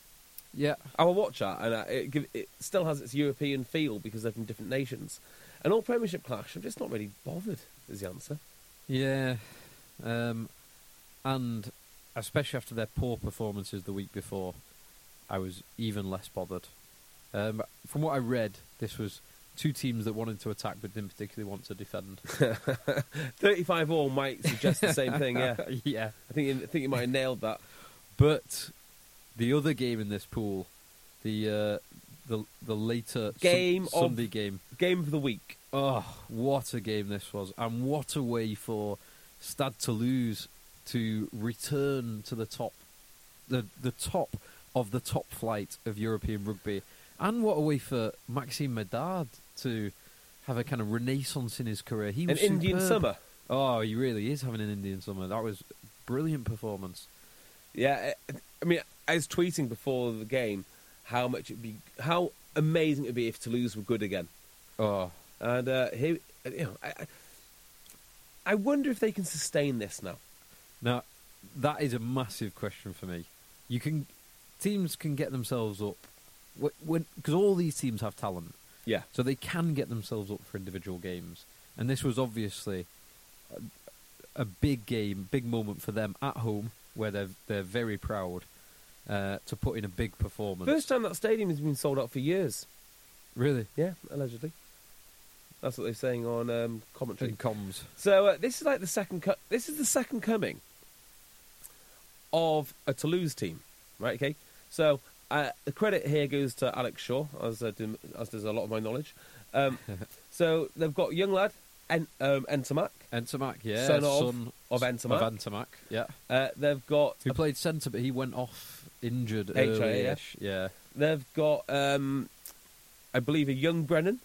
Yeah. I will watch that, and uh, it, give, it still has its European feel because they're from different nations. An all Premiership clash, I'm just not really bothered. Is the answer? Yeah. um, and especially after their poor performances the week before, I was even less bothered. Um, from what I read, this was two teams that wanted to attack but didn't particularly want to defend. 35 all might suggest the same thing, yeah. yeah, I think, you- I think you might have nailed that. but the other game in this pool, the uh, the the later Sun- Game of- Sunday game. Game of the week. Oh, what a game this was, and what a way for Stade Toulouse to return to the top, the the top of the top flight of European rugby, and what a way for Maxime Medard to have a kind of renaissance in his career. He An was Indian superb. summer. Oh, he really is having an Indian summer. That was brilliant performance. Yeah, I mean, I was tweeting before the game how much it'd be, how amazing it'd be if Toulouse were good again. Oh, And uh, here, you know, I, I- wonder if they can sustain this now. Now, that is a massive question for me. You can teams can get themselves up because all these teams have talent, Yeah, so they can get themselves up for individual games. And this was obviously a, a big game, big moment for them at home, where they're they're very proud uh, to put in a big performance. first time that stadium has been sold out for years. really, Yeah, allegedly. That's what they're saying on um, commentary. in comms. So uh, this is like the second. Co- this is the second coming of a Toulouse team, right? Okay. So uh, the credit here goes to Alex Shaw, as uh, do, as does a lot of my knowledge. Um, so they've got young lad en- um, Ntamack Ntamack, yeah, Son of- son of Ntamack. Of Ntamack, yeah. Uh, they've got Who played centre, but he went off injured HIA, yeah. early-ish. Yeah. they've got um, I believe a young Brennan.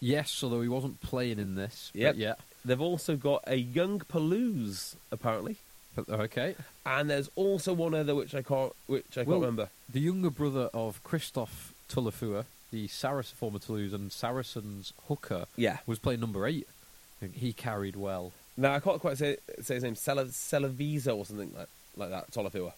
Yes, although he wasn't playing in this. but Yep. yeah. They've also got a young Palouse apparently, But, okay. and there's also one other which I can't which I can't remember. The younger brother of Christophe Tolofua, the Saracen former Toulouse and Saracens hooker, Yeah. was playing number eight. I think he carried well. Now I can't quite say say his name, Sela Selevasio or something like like that. Tolofua.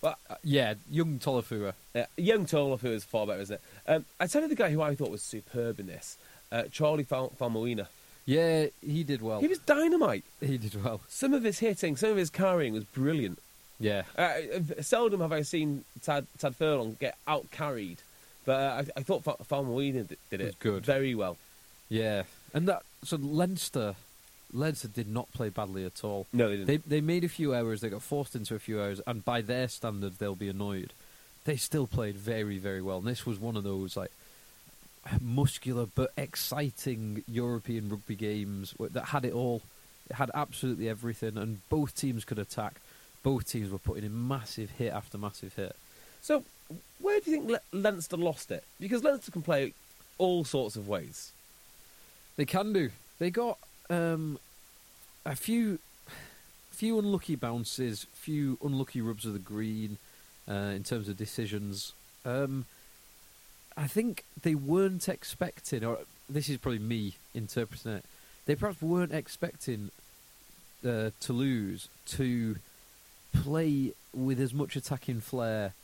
But Uh, yeah, young Tolofua. uh, young Tolofua is far better, isn't it? Um, I tell you the guy who I thought was superb in this, uh, Charlie Fal- Faumuina. Yeah, he did well. He was dynamite. He did well. Some of his hitting, some of his carrying was brilliant. Yeah. Uh, seldom have I seen Tadhg, Tadhg Furlong get out carried, but uh, I, I thought Fal- Faumuina did, it good. very well. Yeah. And that so Leinster Leinster did not play badly at all. No, they didn't. They they made a few errors, they got forced into a few errors, and by their standards they'll be annoyed. They still played very, very well. And this was one of those like muscular but exciting European rugby games that had it all. It had absolutely everything, and both teams could attack. Both teams were putting in massive hit after massive hit. So, where do you think Le- Leinster lost it? Because Leinster can play all sorts of ways. They can do. They got um, a few, few unlucky bounces, few unlucky rubs of the green uh, in terms of decisions. Um, I think they weren't expecting, or this is probably me interpreting it. They perhaps weren't expecting uh, Toulouse to play with as much attacking flair.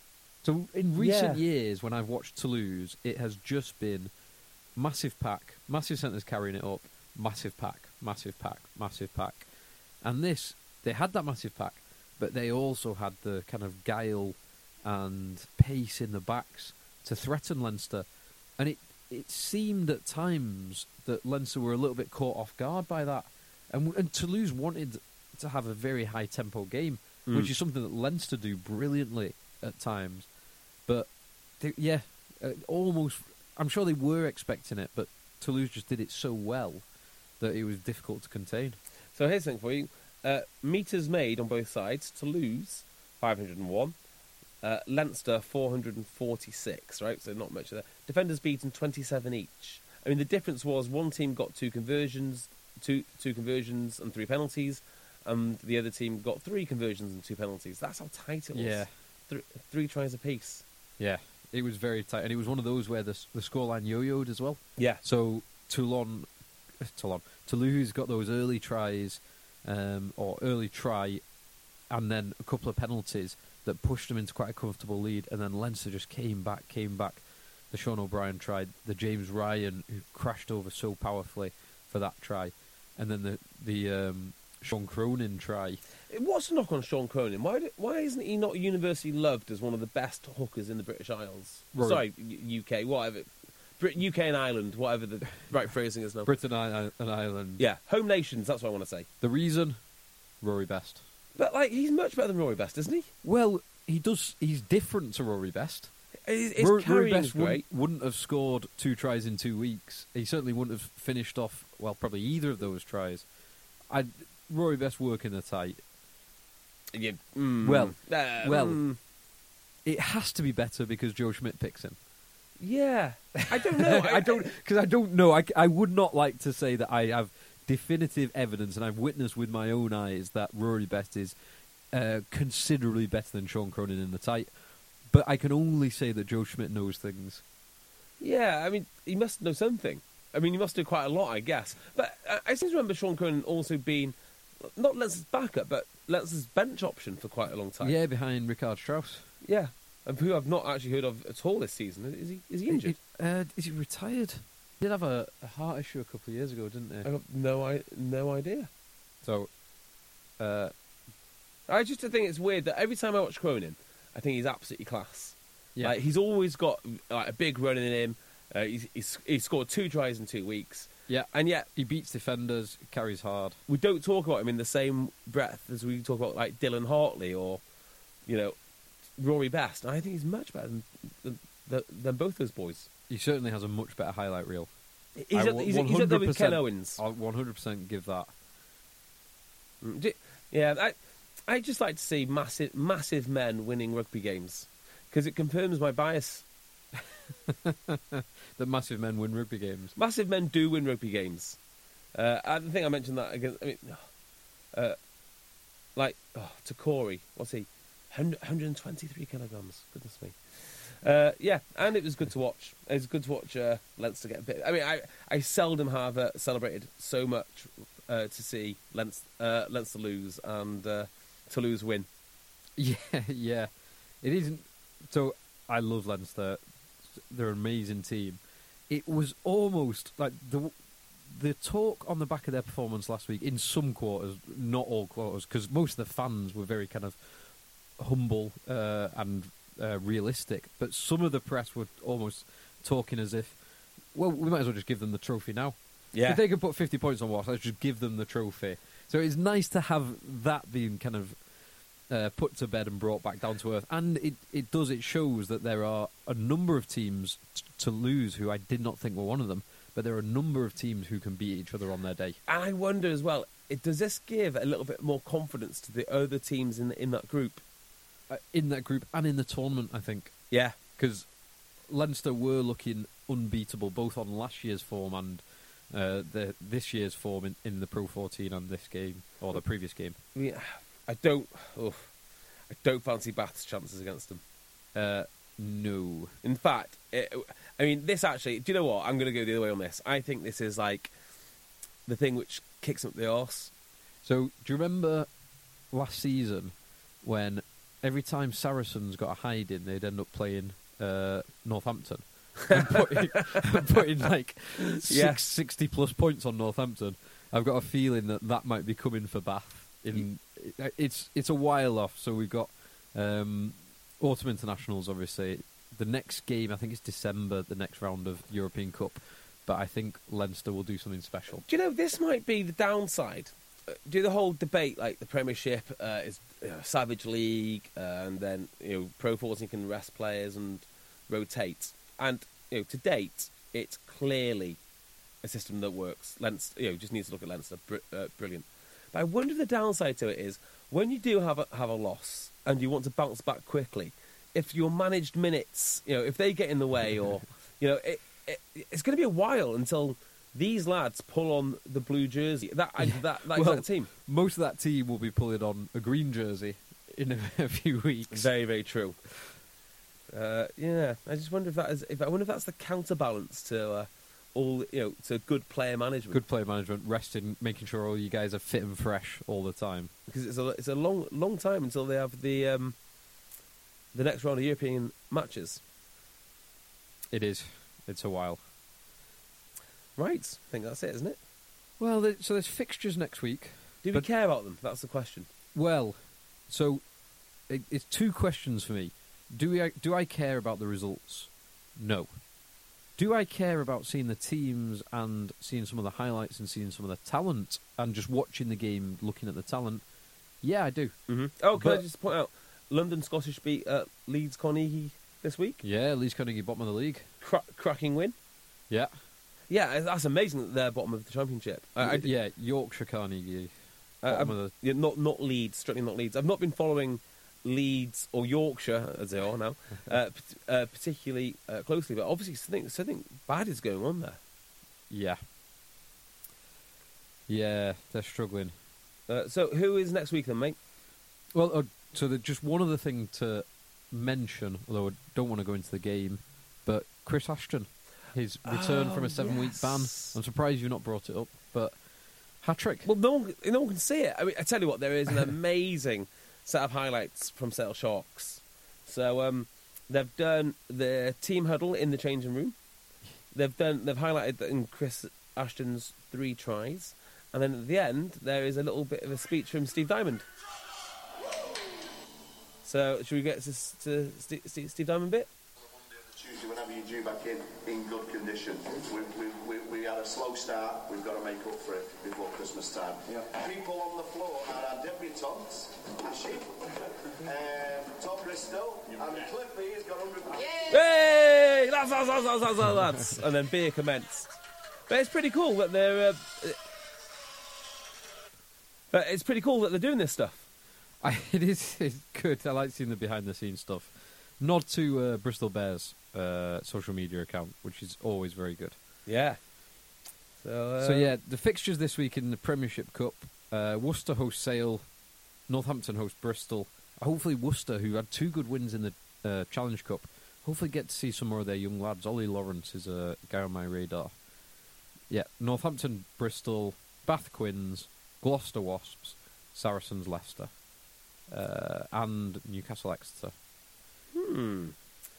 So in recent Yeah. years, when I've watched Toulouse, it has just been massive pack, massive centres carrying it up, massive pack, massive pack, massive pack. And this, they had that massive pack, but they also had the kind of guile and pace in the backs to threaten Leinster. And it, it seemed at times that Leinster were a little bit caught off guard by that. And, and Toulouse wanted to have a very high tempo game, Mm. which is something that Leinster do brilliantly at times. But they, yeah, uh, almost. I'm sure they were expecting it, but Toulouse just did it so well that it was difficult to contain. So here's something for you. Uh, meters made on both sides. Toulouse, 501. Uh, Leinster, 446, right? So not much of that. Defenders beaten 27 each. I mean, the difference was one team got two conversions, two, two conversions and three penalties, and the other team got three conversions and two penalties. That's how tight it was. Yeah. Thr- three tries apiece. Yeah, it was very tight, and it was one of those where the the scoreline yo-yoed as well. Yeah. So Toulon, Toulon, Toulouse got those early tries, um, or early try, and then a couple of penalties that pushed them into quite a comfortable lead, and then Leinster just came back, came back. The Sean O'Brien tried, the James Ryan who crashed over so powerfully for that try, and then the the um, Sean Cronin try. What's the knock on Sean Cronin? Why why isn't he not universally loved as one of the best hookers in the British Isles? Rory. Sorry, UK, whatever. Brit- UK and Ireland, whatever the right phrasing is now. Britain and and Ireland. yeah, home nations. That's what I want to say. The reason, Rory Best. But like, he's much better than Rory Best, isn't he? Well, he does. He's different to Rory Best. His, his Rory, Rory carrying's Best great. wouldn't, wouldn't have scored two tries in two weeks. He certainly wouldn't have finished off well, probably either of those tries. I Rory Best working the tight. Yeah, mm, Well, uh, well. mm, It has to be better because Joe Schmidt picks him. Yeah. I don't know. I don't because I don't know. I, I would not like to say that I have definitive evidence and I've witnessed with my own eyes that Rory Best is uh, considerably better than Sean Cronin in the tight. But I can only say that Joe Schmidt knows things. Yeah, I mean, he must know something. I mean, he must do quite a lot, I guess. But uh, I seem to remember Sean Cronin also being not Leinster's backup, but Leinster's bench option for quite a long time. Yeah, behind Richardt Strauss. yeah. And who I've not actually heard of at all this season. Is he? Is he injured? Uh, is he retired? He did have a, a heart issue a couple of years ago, didn't he? I got no, I no idea. So, uh, I just think it's weird that every time I watch Cronin, I think he's absolutely class. yeah, Like, he's always got like a big run in him. Uh, he's, he's he's scored two tries in two weeks, yeah, and yet he beats defenders, carries hard. we don't talk about him in the same breath as we talk about like Dylan Hartley or, you know, Rory Best. And I think he's much better than than, than, than both those boys. He certainly has a much better highlight reel. He's, I up, he's, he's up there with Ken Owens. I'll 100% give that. Mm, Yeah, I I just like to see massive massive men winning rugby games because it confirms my bias. That massive men win rugby games. Massive men do win rugby games. Uh, I think I mentioned that again. I mean, uh, like oh, to Corey, what's he? 100 123 kilograms. Goodness me. Uh, yeah, and it was good to watch. It was good to watch uh, Leinster get a bit. I mean, I, I seldom have uh, celebrated so much uh, to see Leinster, uh, Leinster lose and uh, Toulouse win. Yeah, yeah. It isn't. So I love Leinster. They're an amazing team. It was almost like the the talk on the back of their performance last week in some quarters, not all quarters, because most of the fans were very kind of humble uh, and uh, realistic. But some of the press were almost talking as if, well, we might as well just give them the trophy now. Yeah. If they could put 50 points on Wasps, let's just give them the trophy. So it's nice to have that being kind of uh, put to bed and brought back down to earth. And it, it does, it shows that there are a number of teams t- to lose who I did not think were one of them, but there are a number of teams who can beat each other on their day. And I wonder as well, it, does this give a little bit more confidence to the other teams in in that group? Uh, in that group and in the tournament, I think. Yeah, Because Leinster were looking unbeatable both on last year's form and uh, the, this year's form in, in the Pro 14 and this game, or the previous game. I mean, I don't, oof, I don't fancy Bath's chances against them. Uh, no. In fact, it, I mean, this actually. Do you know what? I'm going to go the other way on this. I think this is like the thing which kicks up the arse. So, do you remember last season when every time Saracens got a hide in, they'd end up playing uh, Northampton? and putting, and putting like six, Yeah. 60 plus points on Northampton. I've got a feeling that that might be coming for Bath. In it's it's a while off, so we've got um, autumn internationals. Obviously, the next game I think is December, the next round of European Cup. But I think Leinster will do something special. Do you know this might be the downside? Do the whole debate like the Premiership uh, is Savage League, uh, and then you know Pro 14 can rest players and rotate, and you know to date it's clearly a system that works. Leinster, you know, just needs to look at Leinster, br- uh, brilliant. But I wonder if the downside to it is when you do have a, have a loss and you want to bounce back quickly, if your managed minutes, you know, if they get in the way, or you know, it, it, it's going to be a while until these lads pull on the blue jersey. That I, that that Well, exact team. Most of that team will be pulling on a green jersey in a, a few weeks. Very very true. Uh, yeah, I just wonder if that is. If I wonder if that's the counterbalance to uh, all you know to good player management. Good player management, resting, making sure all you guys are fit and fresh all the time. because it's a it's a long long time until they have the um, the next round of European matches. It is. It's a while. Right, I think that's it, isn't it? Well, there, so there's fixtures next week. Do we But- care about them? That's the question. Well, so it, it's two questions for me. Do we do I care about the results? No. Do I care about seeing the teams and seeing some of the highlights and seeing some of the talent and just watching the game, looking at the talent? Yeah, I do. Mm-hmm. Oh, can I But- just point out, London Scottish beat uh, Leeds Carnegie this week. Yeah, Leeds Carnegie bottom of the league. Cra- cracking win. Yeah, Yeah, that's amazing that they're bottom of the championship. I, I, yeah, Yorkshire Carnegie. I- bottom yeah, not not Leeds, strictly not Leeds. I've not been following Leeds or Yorkshire as they are now, uh, pat- uh, particularly uh, closely. But obviously, something something bad is going on there. yeah, yeah, they're struggling. Uh, so, who is next week then, mate? Well, uh, so the, just one other thing to mention, although I don't want to go into the game, but Chris Ashton, his return from Oh, a seven-week ban. I'm surprised you've not brought it up, but hat trick. Well, no one, no one can see it. I mean, I tell you what, there is an amazing set of highlights from Sale Sharks. So um, they've done the team huddle in the changing room. They've done. They've highlighted in Chris Ashton's three tries, and then at the end there is a little bit of a speech from Steve Diamond. So should we get to, to Steve Diamond bit? Tuesday, whenever you're due back in, in good condition. We, we, we, we had a slow start, we've got to make up for it before Christmas time. Yeah. People on the floor are our debutantes, Ashi, um, Tom Bristol, and Cliffy has got 100 Hey, lads, lads, lads, lads, lads, lads, lads. and then beer commenced. But it's pretty cool that they're. Uh, but it's pretty cool that they're doing this stuff. I, it is it's good. I like seeing the behind-the-scenes stuff. Nod to uh, Bristol Bears uh, social media account, which is always very good. Yeah. So, uh, So yeah, the fixtures this week in the Premiership Cup: uh, Worcester host Sale, Northampton host Bristol. Hopefully, Worcester, who had two good wins in the uh, Challenge Cup, hopefully get to see some more of their young lads. Ollie Lawrence is a guy on my radar. Yeah, Northampton, Bristol, Bath Quins, Gloucester Wasps, Saracens, Leicester, uh, and Newcastle Exeter. Hmm.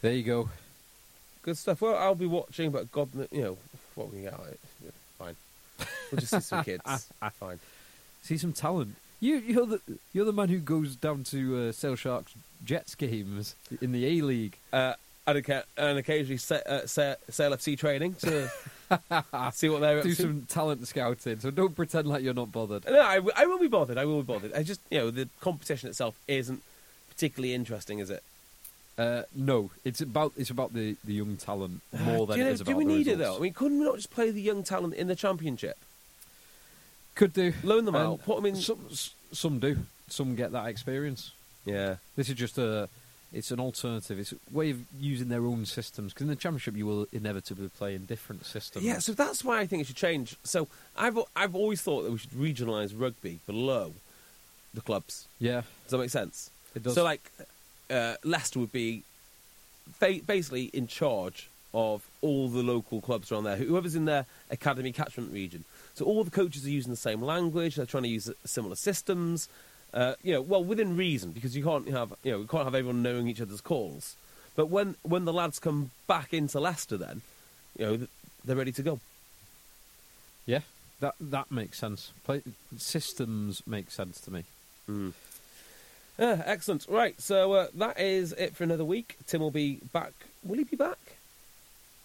There you go. Good stuff. Well, I'll be watching, but God, you know, what we can get out of it. Yeah, fine. We'll just see some kids. fine. See some talent. You, you're the you're the man who goes down to uh, Sale Sharks Jets games in the A League. Uh, and, and occasionally sa- uh, sa- Sale FC training to see what they're up do some talent scouting. So don't pretend like you're not bothered. No, I, w- I will be bothered. I will be bothered. I just, you know, the competition itself isn't particularly interesting, is it? Uh, no, it's about it's about the, the young talent more than you know, it is about do we the need it though? I mean, couldn't we not just play the young talent in the championship? Could do Loan them And out, put 'em in- Some some do. Some get that experience. Yeah. This is just a. It's an alternative. It's a way of using their own systems. Because in the championship, you will inevitably play in different systems. Yeah, so that's why I think it should change. So I've I've always thought that we should regionalise rugby below the clubs. yeah, Does that make sense? it does. So like uh, Leicester would be ba- basically in charge of all the local clubs around there, whoever's in their academy catchment region. So all the coaches are using the same language. They're trying to use similar systems. Uh, you know, well within reason, because you can't have you know you can't have everyone knowing each other's calls. But when when the lads come back into Leicester, then you know they're ready to go. yeah, that that makes sense. Play, systems make sense to me. Uh, excellent. Right, so uh, that is it for another week. Tim will be back. Will he be back?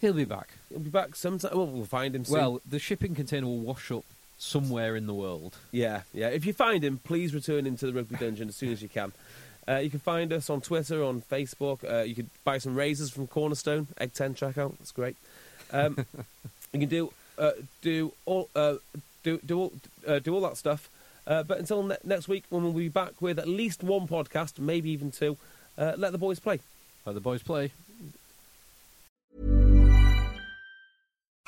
He'll be back. He'll be back sometime. Well, we'll find him soon. Well, the shipping container will wash up somewhere in the world. Yeah, yeah. If you find him, please return him to the Rugby Dungeon as soon as you can. Uh, you can find us on Twitter, on Facebook. Uh, you can buy some razors from Cornerstone, Egg 10 checkout. That's great. Um, you can do uh, do all uh, do do all uh, do all that stuff. Uh, but until ne- next week, when we'll be back with at least one podcast, maybe even two, uh, let the boys play. Let the boys play.